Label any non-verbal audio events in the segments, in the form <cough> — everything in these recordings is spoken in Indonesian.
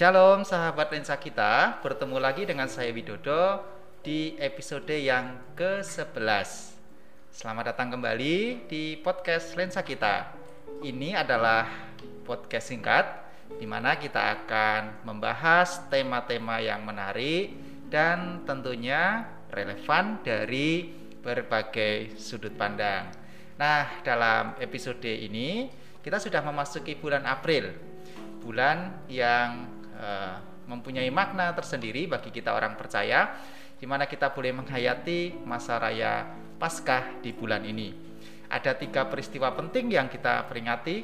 Shalom sahabat lensa kita, bertemu lagi dengan saya Widodo di episode yang ke-11. Selamat datang kembali di podcast lensa kita. Ini adalah podcast singkat di mana kita akan membahas tema-tema yang menarik dan tentunya relevan dari berbagai sudut pandang. Nah, dalam episode ini kita sudah memasuki bulan April, bulan yang uh, mempunyai makna tersendiri bagi kita orang percaya di mana kita boleh menghayati masa raya Paskah di bulan ini. Ada tiga peristiwa penting yang kita peringati,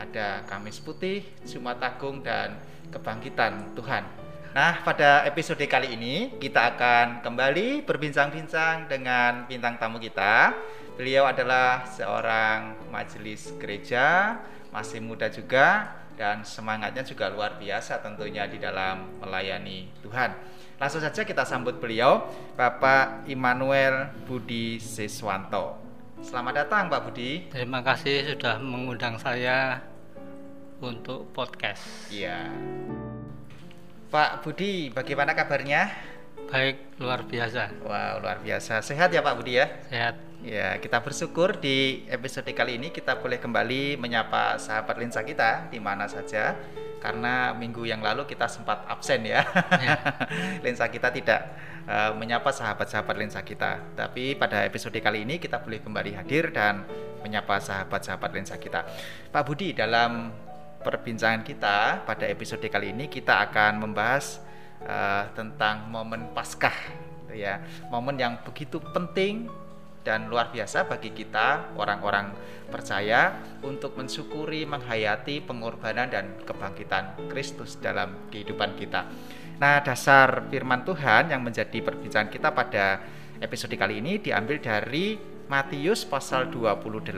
ada Kamis Putih, Jumat Agung, dan Kebangkitan Tuhan. Nah, pada episode kali ini kita akan kembali berbincang-bincang dengan bintang tamu kita. Beliau adalah seorang majelis gereja, masih muda juga, dan semangatnya juga luar biasa tentunya di dalam melayani Tuhan. Langsung saja kita sambut beliau, Bapak Immanuel Budi Siswanto. Selamat datang Pak Budi. Terima kasih sudah mengundang saya untuk podcast. Iya. Pak Budi, bagaimana kabarnya? Baik, luar biasa. Wow, luar biasa. Sehat ya Pak Budi ya? Sehat. Ya, kita bersyukur di episode kali ini kita boleh kembali menyapa sahabat lensa kita di mana saja karena minggu yang lalu kita sempat absen ya. ya. <laughs> lensa kita tidak uh, menyapa sahabat-sahabat lensa kita. Tapi pada episode kali ini kita boleh kembali hadir dan menyapa sahabat-sahabat lensa kita. Pak Budi, dalam perbincangan kita pada episode kali ini kita akan membahas uh, tentang momen Paskah ya. Momen yang begitu penting dan luar biasa bagi kita orang-orang percaya untuk mensyukuri, menghayati pengorbanan dan kebangkitan Kristus dalam kehidupan kita. Nah, dasar firman Tuhan yang menjadi perbincangan kita pada episode kali ini diambil dari Matius pasal 28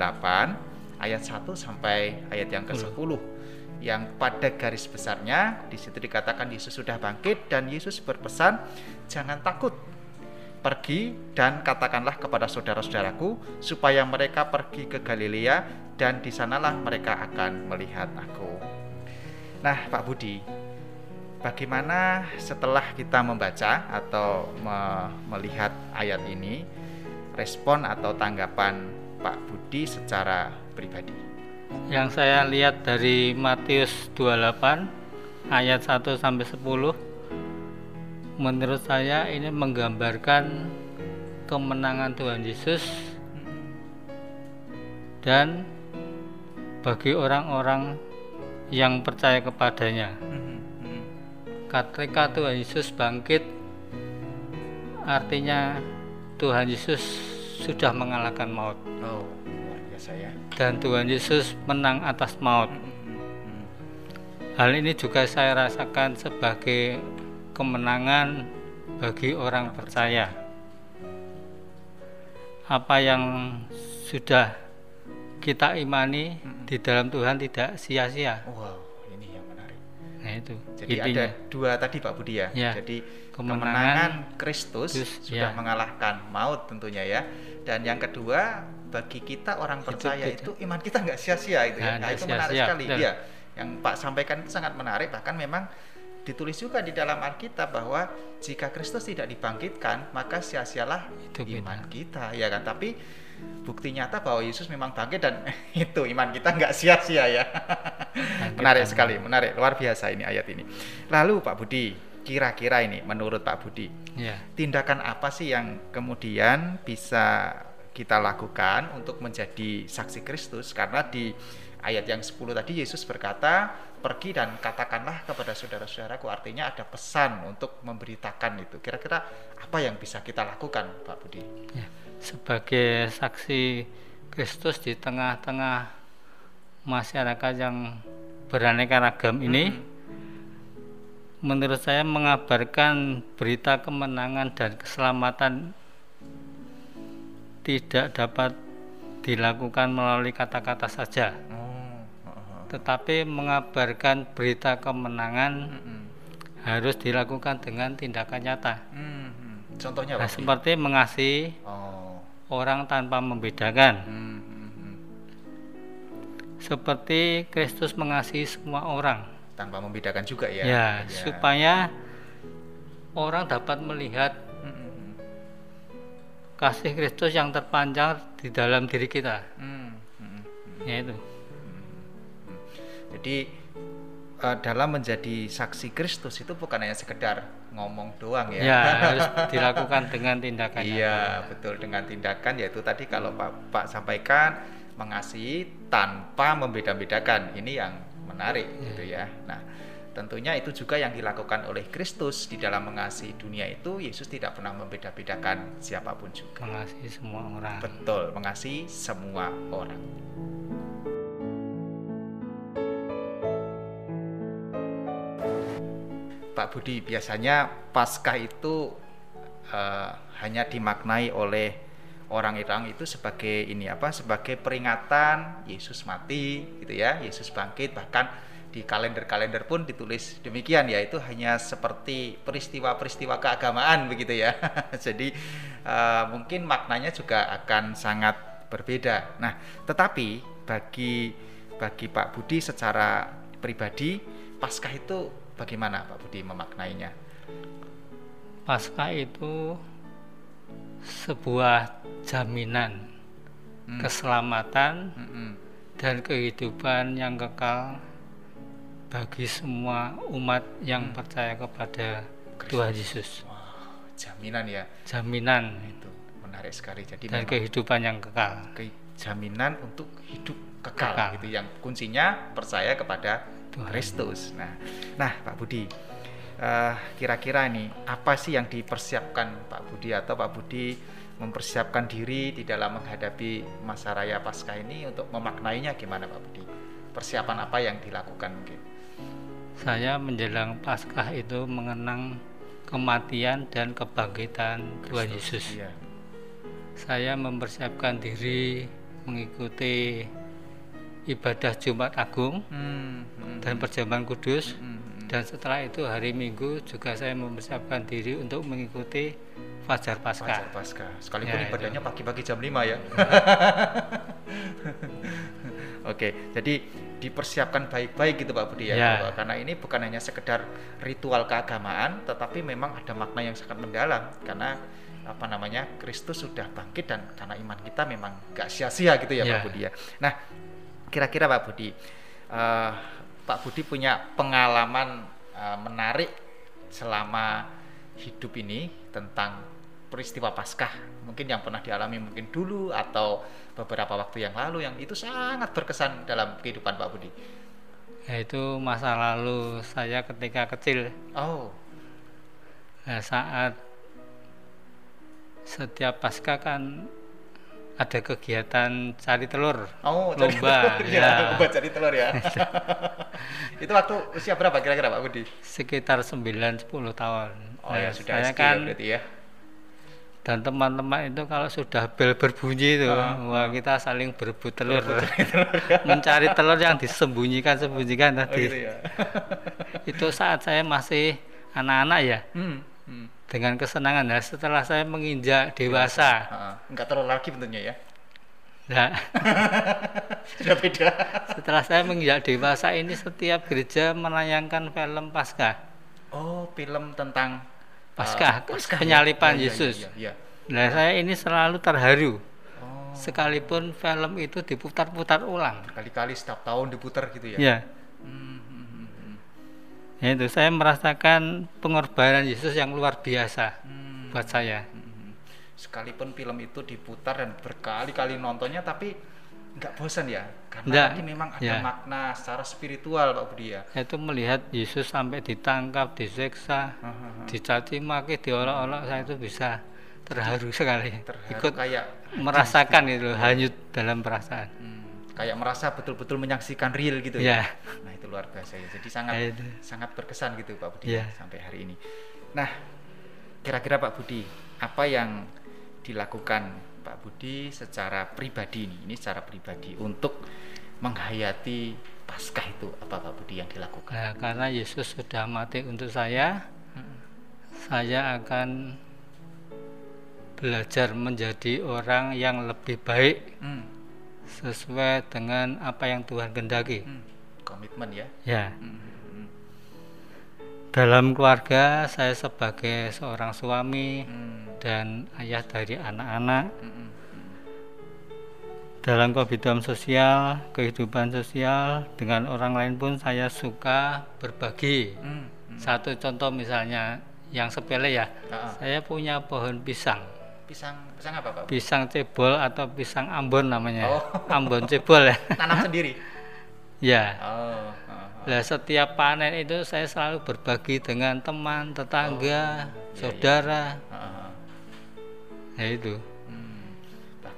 ayat 1 sampai ayat yang ke-10 yang pada garis besarnya di situ dikatakan Yesus sudah bangkit dan Yesus berpesan jangan takut pergi dan katakanlah kepada saudara-saudaraku supaya mereka pergi ke Galilea dan di sanalah mereka akan melihat aku. Nah, Pak Budi, bagaimana setelah kita membaca atau me melihat ayat ini, respon atau tanggapan Pak Budi secara pribadi? Yang saya lihat dari Matius 28 ayat 1 sampai 10 menurut saya ini menggambarkan kemenangan Tuhan Yesus dan bagi orang-orang yang percaya kepadanya. Ketika Tuhan Yesus bangkit, artinya Tuhan Yesus sudah mengalahkan maut. Oh, luar biasa ya. Dan Tuhan Yesus menang atas maut. Hal ini juga saya rasakan sebagai kemenangan bagi orang percaya. Apa yang sudah kita imani di dalam Tuhan tidak sia-sia. Wow, itu. Jadi Intinya. ada dua tadi Pak Budi ya. ya Jadi kemenangan, kemenangan Kristus sudah ya. mengalahkan maut tentunya ya. Dan yang kedua bagi kita orang percaya itu, itu iman kita nggak sia-sia itu ya. Nah, nah itu sia -sia. menarik sekali. Iya. Yang Pak sampaikan itu sangat menarik bahkan memang ditulis juga di dalam Alkitab bahwa jika Kristus tidak dibangkitkan maka sia-sialah itu iman kita ya kan? Tapi bukti nyata bahwa Yesus memang bangkit dan <laughs> itu iman kita nggak sia-sia ya. Menarik sekali menarik. Luar biasa ini ayat ini. Lalu Pak Budi kira-kira ini menurut Pak Budi ya. tindakan apa sih yang kemudian bisa kita lakukan untuk menjadi saksi Kristus? Karena di ayat yang 10 tadi Yesus berkata pergi dan katakanlah kepada saudara-saudaraku artinya ada pesan untuk memberitakan itu kira-kira apa yang bisa kita lakukan Pak Budi ya, sebagai saksi Kristus di tengah-tengah masyarakat yang beraneka ragam ini hmm. menurut saya mengabarkan berita kemenangan dan keselamatan tidak dapat dilakukan melalui kata-kata saja. Hmm tetapi mengabarkan berita kemenangan mm -hmm. harus dilakukan dengan tindakan nyata. Mm -hmm. Contohnya nah, seperti mengasihi oh. orang tanpa membedakan. Mm -hmm. Seperti Kristus mengasihi semua orang. tanpa membedakan juga ya. Ya, ya. supaya orang dapat melihat hmm. kasih Kristus yang terpanjang di dalam diri kita. Hmm. Hmm. Hmm. Jadi uh, dalam menjadi saksi Kristus itu bukan hanya sekedar ngomong doang ya. Ya, <laughs> harus dilakukan dengan tindakan. Iya, betul dengan tindakan yaitu tadi kalau Pak Pak sampaikan mengasihi tanpa membeda-bedakan. Ini yang menarik ya. gitu ya. Nah, tentunya itu juga yang dilakukan oleh Kristus di dalam mengasihi dunia itu Yesus tidak pernah membeda-bedakan siapa pun juga. Mengasihi semua orang. Betul, mengasihi semua orang. Pak Budi, biasanya Paskah itu uh, hanya dimaknai oleh orang-orang itu sebagai ini apa? Sebagai peringatan Yesus mati, gitu ya, Yesus bangkit, bahkan di kalender-kalender pun ditulis demikian ya itu hanya seperti peristiwa-peristiwa keagamaan begitu ya <laughs> jadi uh, mungkin maknanya juga akan sangat berbeda nah tetapi bagi bagi Pak Budi secara pribadi Paskah itu bagaimana Pak Budi memaknainya Paskah itu sebuah jaminan hmm. keselamatan hmm. dan kehidupan yang kekal bagi semua umat yang hmm. percaya kepada Kristus. Tuhan Yesus. Wow, jaminan ya. Jaminan itu menarik sekali. Jadi dan kehidupan yang kekal. Ke, jaminan untuk hidup kekal, kekal. gitu yang kuncinya percaya kepada Tuhan. Kristus. Nah, nah Pak Budi, eh, kira-kira ini apa sih yang dipersiapkan Pak Budi atau Pak Budi mempersiapkan diri di dalam menghadapi masa raya Paskah ini untuk memaknainya gimana Pak Budi? Persiapan apa yang dilakukan mungkin? saya menjelang Paskah itu mengenang kematian dan kebangkitan Tuhan Yesus. Iya. Saya mempersiapkan diri mengikuti ibadah Jumat Agung hmm, hmm, dan perjamuan kudus hmm, hmm, hmm, dan setelah itu hari Minggu juga saya mempersiapkan diri untuk mengikuti Fajar Paskah. Fajar Paskah. Sekalipun ya, ibadahnya pagi-pagi jam 5 ya. <laughs> Oke, jadi dipersiapkan baik-baik gitu Pak Budi ya. ya. Karena ini bukan hanya sekedar ritual keagamaan, tetapi memang ada makna yang sangat mendalam karena apa namanya Kristus sudah bangkit dan karena iman kita memang gak sia-sia gitu ya, ya. Pak Budi ya. Nah, kira-kira Pak Budi, uh, Pak Budi punya pengalaman uh, menarik selama hidup ini tentang peristiwa Paskah mungkin yang pernah dialami mungkin dulu atau beberapa waktu yang lalu yang itu sangat berkesan dalam kehidupan Pak Budi. Yaitu masa lalu saya ketika kecil. Oh. Nah, saat setiap pasca kan ada kegiatan cari telur oh lomba telur, <laughs> ya. ya. lomba cari telur ya. <laughs> Itu waktu usia berapa kira-kira Pak Budi? Sekitar 9-10 tahun. Oh ya, nah, ya sudah saya kan berarti ya. Dan teman-teman itu kalau sudah bel berbunyi itu uh, wah kita saling berebut telur, <laughs> mencari telur yang disembunyikan sembunyikan oh, tadi. oh, gitu ya. itu saat saya masih anak-anak ya. Hmm, hmm. Dengan kesenangan nah setelah saya menginjak dewasa uh, enggak terlalu lagi bentuknya ya Nah, <laughs> sudah beda. Setelah saya menginjak dewasa ini setiap gereja menayangkan film Paskah. Oh, film tentang Paskah, uh, Paskah penyalipan ya, Yesus. Ya, ya, ya, Nah, saya ini selalu terharu. Oh. Sekalipun film itu diputar-putar ulang. Kali-kali setiap tahun diputar gitu ya. Ya. Hmm, hmm. Ya itu saya merasakan pengorbanan Yesus yang luar biasa hmm. buat saya. Hmm. Sekalipun film itu diputar dan berkali-kali nontonnya, tapi nggak bosan ya karena Nggak, ini memang ada ya. makna secara spiritual Pak Budi ya itu melihat Yesus sampai ditangkap diseksa uh, uh, dicaci maki diolok-olok saya itu bisa terharu sekali terharu ikut kayak merasakan itu hanyut dalam perasaan hmm, kayak merasa betul-betul menyaksikan real gitu ya. ya nah itu luar biasa ya jadi sangat ya, sangat berkesan gitu Pak Budi ya. sampai hari ini nah kira-kira Pak Budi apa yang dilakukan Pak Budi secara pribadi ini, ini secara pribadi untuk menghayati Paskah itu apa Pak Budi yang dilakukan? Nah, karena Yesus sudah mati untuk saya, hmm. saya akan belajar menjadi orang yang lebih baik hmm. Sesuai dengan apa yang Tuhan kehendaki. Hmm. Komitmen ya? Ya. Hmm. dalam keluarga saya sebagai seorang suami hmm. dan ayah dari anak-anak hmm. hmm. dalam kehidupan sosial kehidupan sosial dengan orang lain pun saya suka berbagi hmm. Hmm. satu contoh misalnya yang sepele ya uh -uh. saya punya pohon pisang pisang pisang apa pak pisang cebol atau pisang ambon namanya oh. ambon cebol ya <laughs> tanam sendiri ya oh, Nah, setiap panen itu saya selalu berbagi dengan teman, tetangga, oh, iya, saudara. Iya. Ya itu.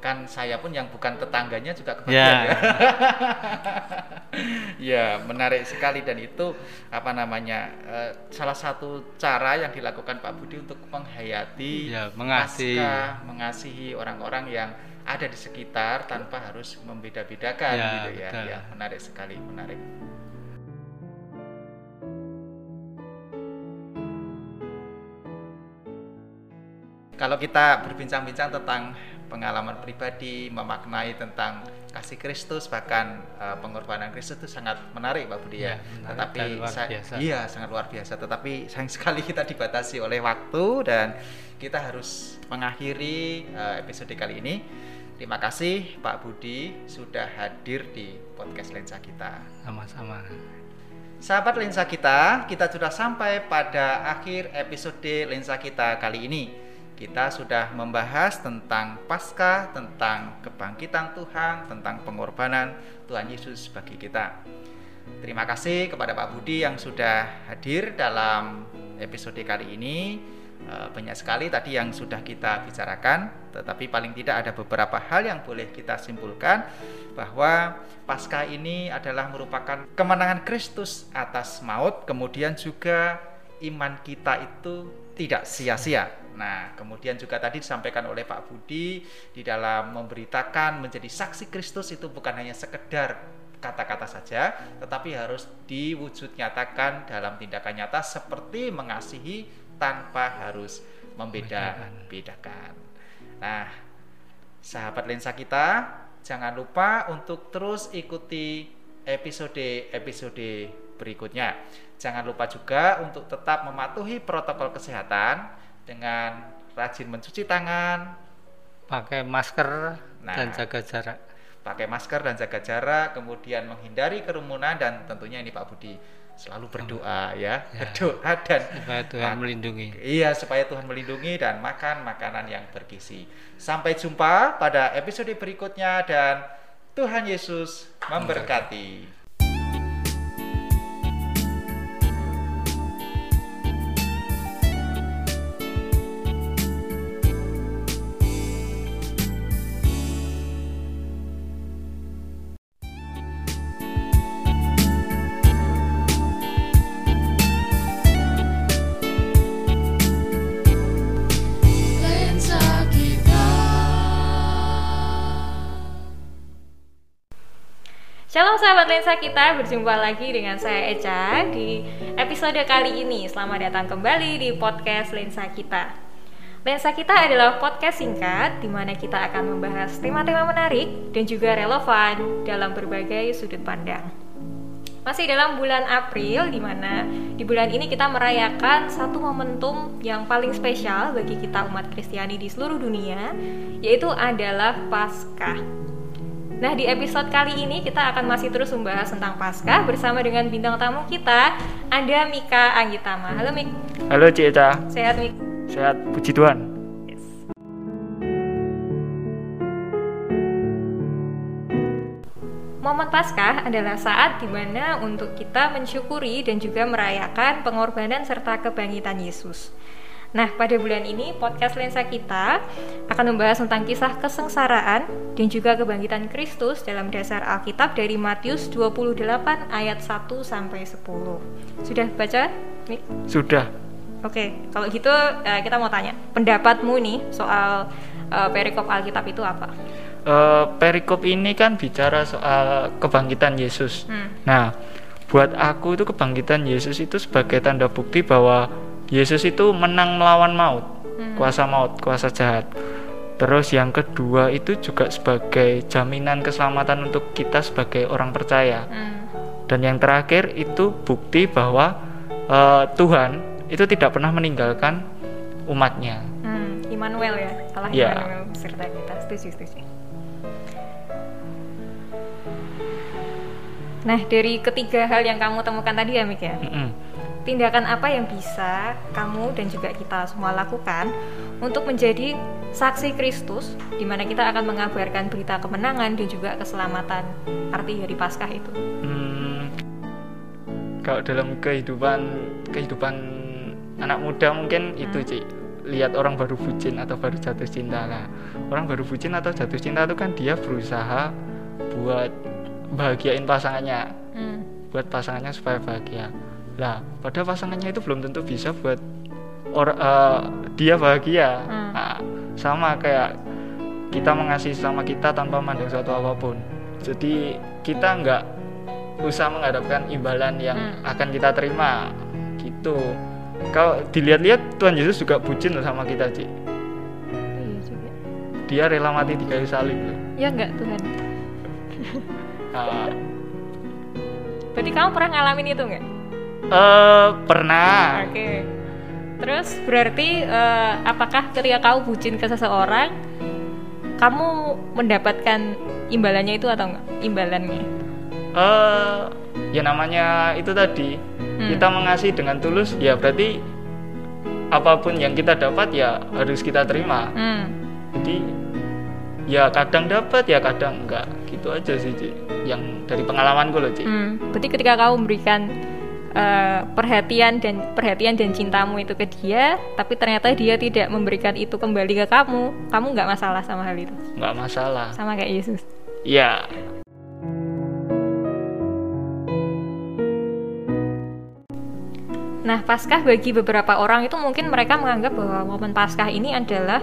Bahkan saya pun yang bukan tetangganya juga kebagian ya. ya. <laughs> ya, menarik sekali dan itu apa namanya? Uh, salah satu cara yang dilakukan Pak Budi untuk menghayati, ya, mengasihi, mengasihi orang-orang yang ada di sekitar tanpa harus membeda-bedakan ya, gitu ya. Betul. Ya, menarik sekali, menarik. kalau kita berbincang-bincang tentang pengalaman pribadi, memaknai tentang kasih Kristus bahkan uh, pengorbanan Kristus itu sangat menarik Pak Budi ya. ya Tetapi iya sangat luar biasa. Tetapi sayang sekali kita dibatasi oleh waktu dan kita harus mengakhiri uh, episode kali ini. Terima kasih Pak Budi sudah hadir di podcast Lensa kita. Sama-sama. Sahabat Lensa kita, kita sudah sampai pada akhir episode Lensa kita kali ini kita sudah membahas tentang pasca, tentang kebangkitan Tuhan, tentang pengorbanan Tuhan Yesus bagi kita. Terima kasih kepada Pak Budi yang sudah hadir dalam episode kali ini. Eh, banyak sekali tadi yang sudah kita bicarakan, tetapi paling tidak ada beberapa hal yang boleh kita simpulkan bahwa pasca ini adalah merupakan kemenangan Kristus atas maut, kemudian juga iman kita itu tidak sia-sia Nah, kemudian juga tadi disampaikan oleh Pak Budi di dalam memberitakan menjadi saksi Kristus itu bukan hanya sekedar kata-kata saja, tetapi harus diwujud nyatakan dalam tindakan nyata seperti mengasihi tanpa harus membeda-bedakan. Nah, sahabat lensa kita, jangan lupa untuk terus ikuti episode-episode berikutnya. Jangan lupa juga untuk tetap mematuhi protokol kesehatan dengan rajin mencuci tangan, pakai masker nah, dan jaga jarak. Pakai masker dan jaga jarak, kemudian menghindari kerumunan dan tentunya ini Pak Budi selalu berdoa ya, ya berdoa dan supaya Tuhan melindungi. Iya, supaya Tuhan melindungi dan makan makanan yang bergizi. Sampai jumpa pada episode berikutnya dan Tuhan Yesus memberkati. Shalom sahabat lensa kita, berjumpa lagi dengan saya Eca di episode kali ini. Selamat datang kembali di podcast Lensa Kita. Lensa Kita adalah podcast singkat di mana kita akan membahas tema-tema menarik dan juga relevan dalam berbagai sudut pandang. Masih dalam bulan April di mana di bulan ini kita merayakan satu momentum yang paling spesial bagi kita umat Kristiani di seluruh dunia, yaitu adalah Paskah. Nah, di episode kali ini kita akan masih terus membahas tentang Paskah bersama dengan bintang tamu kita, ada Mika Anggitama. Halo Mik. Halo Cik Eca. Sehat Mik? Sehat, puji Tuhan. Yes. Momen Paskah adalah saat di mana untuk kita mensyukuri dan juga merayakan pengorbanan serta kebangkitan Yesus. Nah, pada bulan ini podcast Lensa kita akan membahas tentang kisah kesengsaraan dan juga kebangkitan Kristus dalam dasar Alkitab dari Matius 28 ayat 1 sampai 10. Sudah baca? Mik? Sudah. Oke, kalau gitu uh, kita mau tanya, pendapatmu nih soal uh, perikop Alkitab itu apa? Uh, perikop ini kan bicara soal kebangkitan Yesus. Hmm. Nah, buat aku itu kebangkitan Yesus itu sebagai tanda bukti bahwa Yesus itu menang melawan maut, hmm. kuasa maut, kuasa jahat. Terus yang kedua itu juga sebagai jaminan keselamatan untuk kita sebagai orang percaya. Hmm. Dan yang terakhir itu bukti bahwa uh, Tuhan itu tidak pernah meninggalkan umatnya. Hmm, Immanuel ya, Allah Ya. Immanuel serta kita. Setuju, setuju. Nah, dari ketiga hal yang kamu temukan tadi ya, Mik ya. Mm-mm. Tindakan apa yang bisa kamu dan juga kita semua lakukan untuk menjadi saksi Kristus di mana kita akan mengabarkan berita kemenangan dan juga keselamatan arti hari Paskah itu. Hmm, kalau dalam kehidupan kehidupan anak muda mungkin itu Hmm. Ci lihat orang baru bucin atau baru jatuh cinta lah orang baru bucin atau jatuh cinta itu kan dia berusaha buat bahagiain pasangannya Hmm. buat pasangannya supaya bahagia lah pada pasangannya itu belum tentu bisa buat or eh, dia bahagia Hmm. Nah, sama kayak kita mengasihi sama kita tanpa memandang suatu apa pun jadi kita nggak usah mengharapkan imbalan yang Hmm. akan kita terima gitu kalau dilihat-lihat Tuhan Yesus juga bucin loh sama kita Ci Iya juga. dia rela mati di kayu salib loh Ya enggak Tuhan. Nah, Berarti kamu pernah ngalamin itu enggak? Eh, pernah Oke. Terus berarti eh, apakah ketika kamu bucin ke seseorang, kamu mendapatkan imbalannya itu atau enggak? Imbalannya. eh ya namanya itu tadi Hmm. kita mengasihi dengan tulus ya berarti apa pun yang kita dapat ya harus kita terima Hmm. jadi ya kadang dapat ya kadang enggak gitu aja sih Ci. yang dari pengalamanku loh Ci Hmm. Berarti ketika kamu memberikan eh, perhatian dan perhatian dan cintamu itu ke dia, tapi ternyata dia tidak memberikan itu kembali ke kamu, kamu nggak masalah sama hal itu, nggak masalah sama kayak Yesus. ya Nah, Paskah bagi beberapa orang itu mungkin mereka menganggap bahwa momen Paskah ini adalah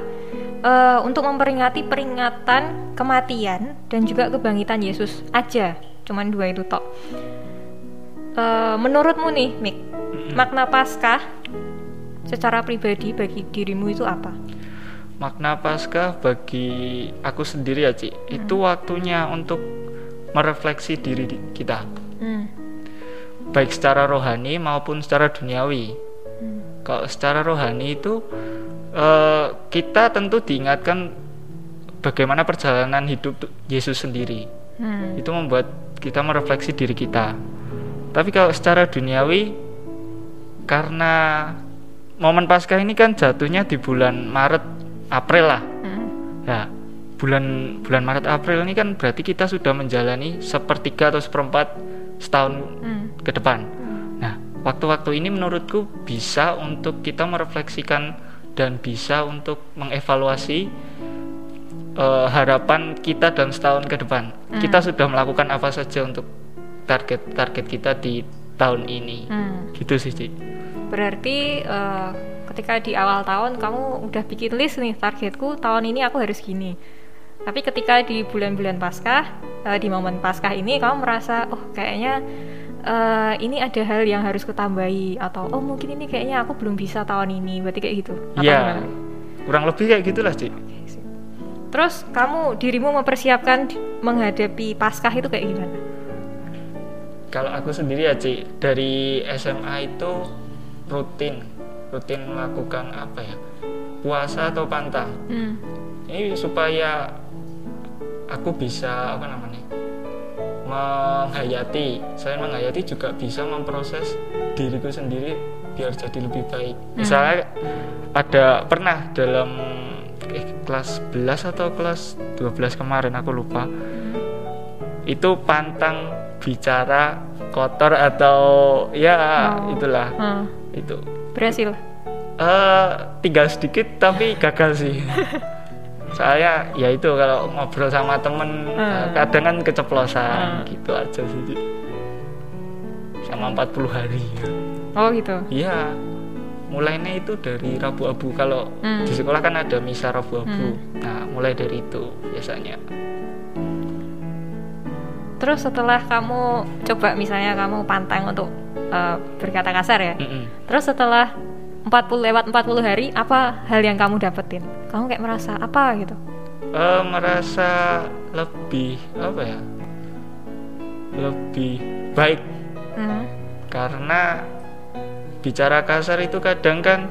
eh, untuk memperingati peringatan kematian dan juga kebangkitan Yesus aja. Cuman dua itu tok. Eh, menurutmu nih, Mik, makna Paskah secara pribadi bagi dirimu itu apa? makna Paskah bagi aku sendiri ya Ci itu waktunya untuk merefleksi diri di- kita Hmm. baik secara rohani maupun secara duniawi Hmm. kalau secara rohani itu eh, kita tentu diingatkan bagaimana perjalanan hidup Yesus sendiri Hmm. itu membuat kita merefleksi diri kita tapi kalau secara duniawi karena momen Paskah ini kan jatuhnya di bulan Maret April lah Hmm. Nah, bulan bulan Maret April ini kan berarti kita sudah menjalani sepertiga atau seperempat setahun Hmm. ke depan. Nah, waktu-waktu ini menurutku bisa untuk kita merefleksikan dan bisa untuk mengevaluasi eh, harapan kita dalam setahun ke depan. Kita sudah melakukan apa saja untuk target-target kita di tahun ini. Hmm. Gitu sih, Ci. Berarti eh, ketika di awal tahun kamu udah bikin list nih targetku tahun ini aku harus gini. Tapi ketika di bulan-bulan Paskah, eh, di momen Paskah ini kamu merasa oh kayaknya eh, ini ada hal yang harus kutambahi atau oh mungkin ini kayaknya aku belum bisa tahun ini. Berarti kayak gitu. Iya. Kurang lebih kayak gitulah, Ci. Terus kamu dirimu mempersiapkan menghadapi Paskah itu kayak gimana? Kalau aku sendiri ya Ci, dari SMA itu rutin, rutin melakukan apa ya, puasa atau pantang. Hmm. Ini supaya aku bisa apa namanya, menghayati. Selain menghayati juga bisa memproses diriku sendiri biar jadi lebih baik. Misalnya ada pernah dalam eh, kelas 11 atau kelas 12 kemarin aku lupa itu pantang bicara kotor atau ya Oh. itulah Hmm. itu Berhasil. eh tinggal sedikit tapi <laughs> gagal sih saya ya itu kalau ngobrol sama temen Hmm. eh, kadang kan keceplosan Hmm. gitu aja sih sama 40 hari Oh gitu. iya mulainya itu dari Rabu Abu kalau Hmm. di sekolah kan ada misa Rabu Abu Hmm. nah mulai dari itu biasanya Terus setelah kamu coba misalnya kamu pantang untuk eh, berkata kasar ya. Mm-mm. Terus setelah 40 lewat 40 hari apa hal yang kamu dapetin? Kamu kayak merasa apa gitu? Eh, merasa lebih apa ya lebih baik Hmm. karena bicara kasar itu kadang kan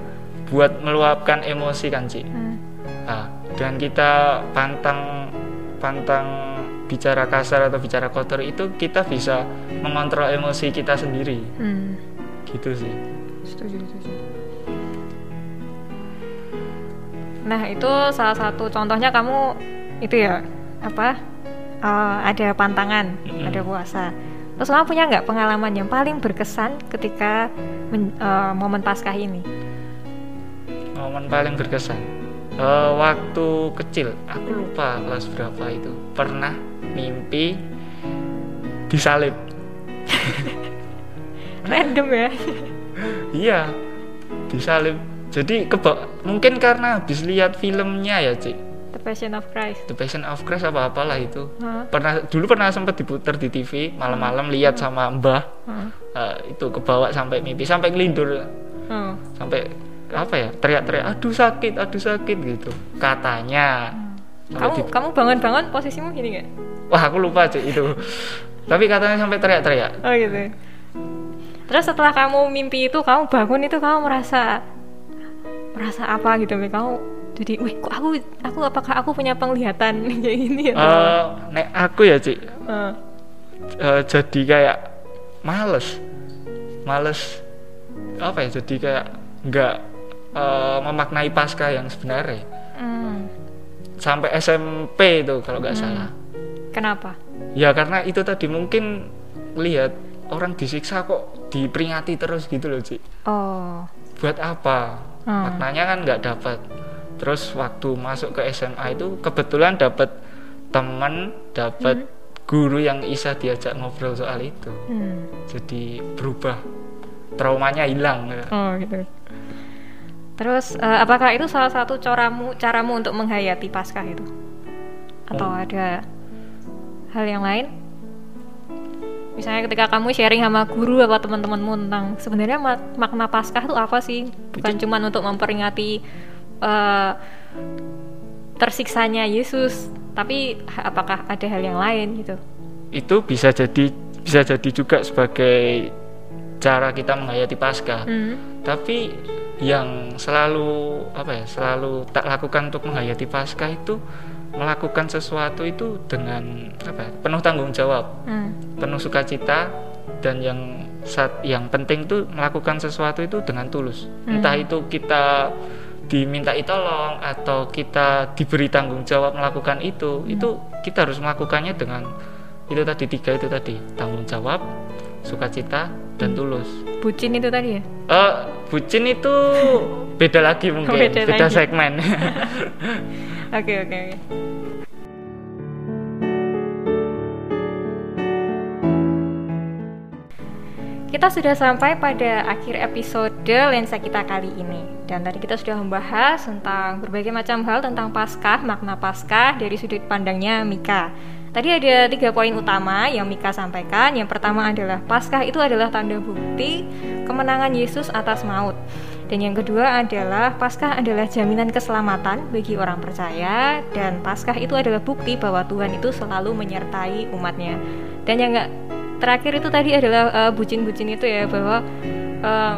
buat meluapkan emosi kan Ci Hmm. nah, dan kita pantang pantang bicara kasar atau bicara kotor itu kita bisa mengontrol emosi kita sendiri Hmm. gitu sih Setuju, setuju. Nah, itu salah satu contohnya kamu itu ya apa? eh, ada pantangan, Mm-mm. ada puasa. Terus kamu punya nggak pengalaman yang paling berkesan ketika men- eh, momen Paskah ini? momen paling berkesan Eh, waktu kecil aku lupa kelas berapa itu pernah mimpi disalib <laughs> Random ya? iya disalib jadi keba mungkin karena habis lihat filmnya ya cik The Passion of Christ. The Passion of Christ apa apalah itu Hah? pernah dulu pernah sempat diputar di TV malam-malam lihat sama mbah Hah? Eh, itu kebawa sampai mimpi sampai kelindur Oh. sampai apa ya teriak-teriak aduh sakit aduh sakit gitu katanya Sampai Kamu di- kamu bangun-bangun posisimu gini nggak? Wah aku lupa cik itu tapi katanya sampai teriak-teriak Oh gitu. Terus setelah kamu mimpi itu, kamu bangun itu kamu merasa merasa apa gitu? Kamu jadi, wih, kok aku aku apakah aku punya penglihatan <laughs> kayak gini ya? Eh, nek aku ya cik Eh, eh, jadi kayak males males apa ya jadi kayak nggak eh, memaknai pasca yang sebenarnya hmm, sampai SMP itu kalau nggak Hmm. salah kenapa? ya karena itu tadi mungkin lihat orang disiksa kok diperingati terus gitu loh Ci Oh, buat apa Hmm. maknanya kan nggak dapat terus waktu masuk ke SMA itu kebetulan dapat teman dapat guru yang bisa diajak ngobrol soal itu hmm. jadi berubah traumanya hilang oh gitu. Terus eh, apakah itu salah satu caramu caramu untuk menghayati Paskah itu? Atau Oh. ada hal yang lain? Misalnya ketika kamu sharing sama guru atau teman-temanmu tentang sebenarnya mak- makna Paskah itu apa sih? Bukan cuma untuk memperingati eh, tersiksanya Yesus, tapi apakah ada hal yang lain gitu? itu bisa jadi bisa jadi juga sebagai cara kita menghayati Paskah Hmm. tapi yang selalu apa ya selalu tak lakukan untuk menghayati Paskah itu melakukan sesuatu itu dengan apa ya, penuh tanggung jawab Hmm. penuh sukacita dan yang saat yang penting itu melakukan sesuatu itu dengan tulus Hmm. entah itu kita dimintai tolong atau kita diberi tanggung jawab melakukan itu itu kita harus melakukannya dengan itu tadi tiga itu tadi tanggung jawab sukacita dan tulus Bucin itu tadi ya? Eh, bucin itu <laughs> beda lagi mungkin, Beda beda, lagi. segmen. <laughs> Oke oke oke. Kita sudah sampai pada akhir episode lensa kita kali ini. Dan tadi kita sudah membahas tentang berbagai macam hal tentang Paskah, makna Paskah dari sudut pandangnya Mika. Tadi ada tiga poin utama yang Mika sampaikan. Yang pertama adalah Paskah itu adalah tanda bukti kemenangan Yesus atas maut dan yang kedua adalah Paskah adalah jaminan keselamatan bagi orang percaya dan Paskah itu adalah bukti bahwa Tuhan itu selalu menyertai umatnya. Dan yang enggak terakhir itu tadi adalah eh, bucin-bucin itu ya bahwa eh,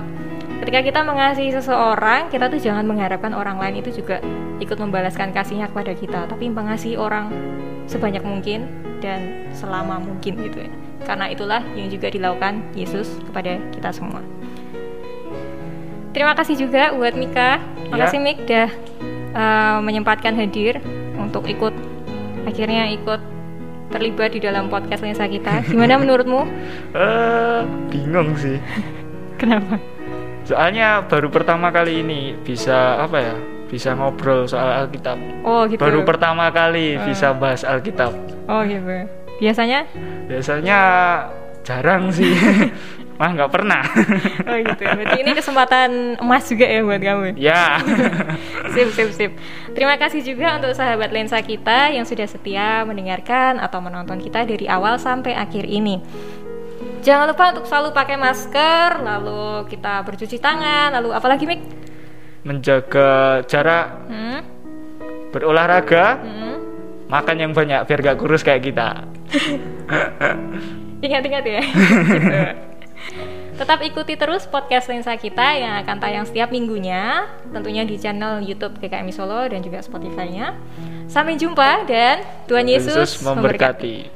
ketika kita mengasihi seseorang kita tuh jangan mengharapkan orang lain itu juga ikut membalaskan kasihnya kepada kita, tapi mengasihi orang sebanyak mungkin dan selama mungkin gitu ya. Karena itulah yang juga dilakukan Yesus kepada kita semua. Terima kasih juga buat Mika. Makasih Mik udah uh, menyempatkan hadir untuk ikut akhirnya ikut terlibat di dalam podcast lensa kita. <laughs> Gimana menurutmu? Eh, bingung sih. <laughs> Kenapa? Soalnya baru pertama kali ini bisa apa ya? Bisa ngobrol soal Alkitab. Oh gitu. Baru pertama kali Hmm. bisa bahas Alkitab. Oh gitu. Biasanya? Biasanya jarang sih. <laughs> Mah nggak pernah. <laughs> Oh gitu. Berarti ini kesempatan emas juga ya buat kamu. ya. <laughs> sip sip sip. Terima kasih juga untuk sahabat lensa kita yang sudah setia mendengarkan atau menonton kita dari awal sampai akhir ini. Jangan lupa untuk selalu pakai masker, lalu kita bercuci tangan, lalu apalagi Mik? Menjaga jarak, Hmm? berolahraga, Hmm? makan yang banyak biar gak kurus kayak kita. <laughs> Ingat-ingat ya. gitu. Tetap ikuti terus podcast Lensa kita yang akan tayang setiap minggunya, tentunya di channel YouTube GKMI Solo dan juga Spotify-nya. Sampai jumpa dan Tuhan Yesus, Yesus memberkati.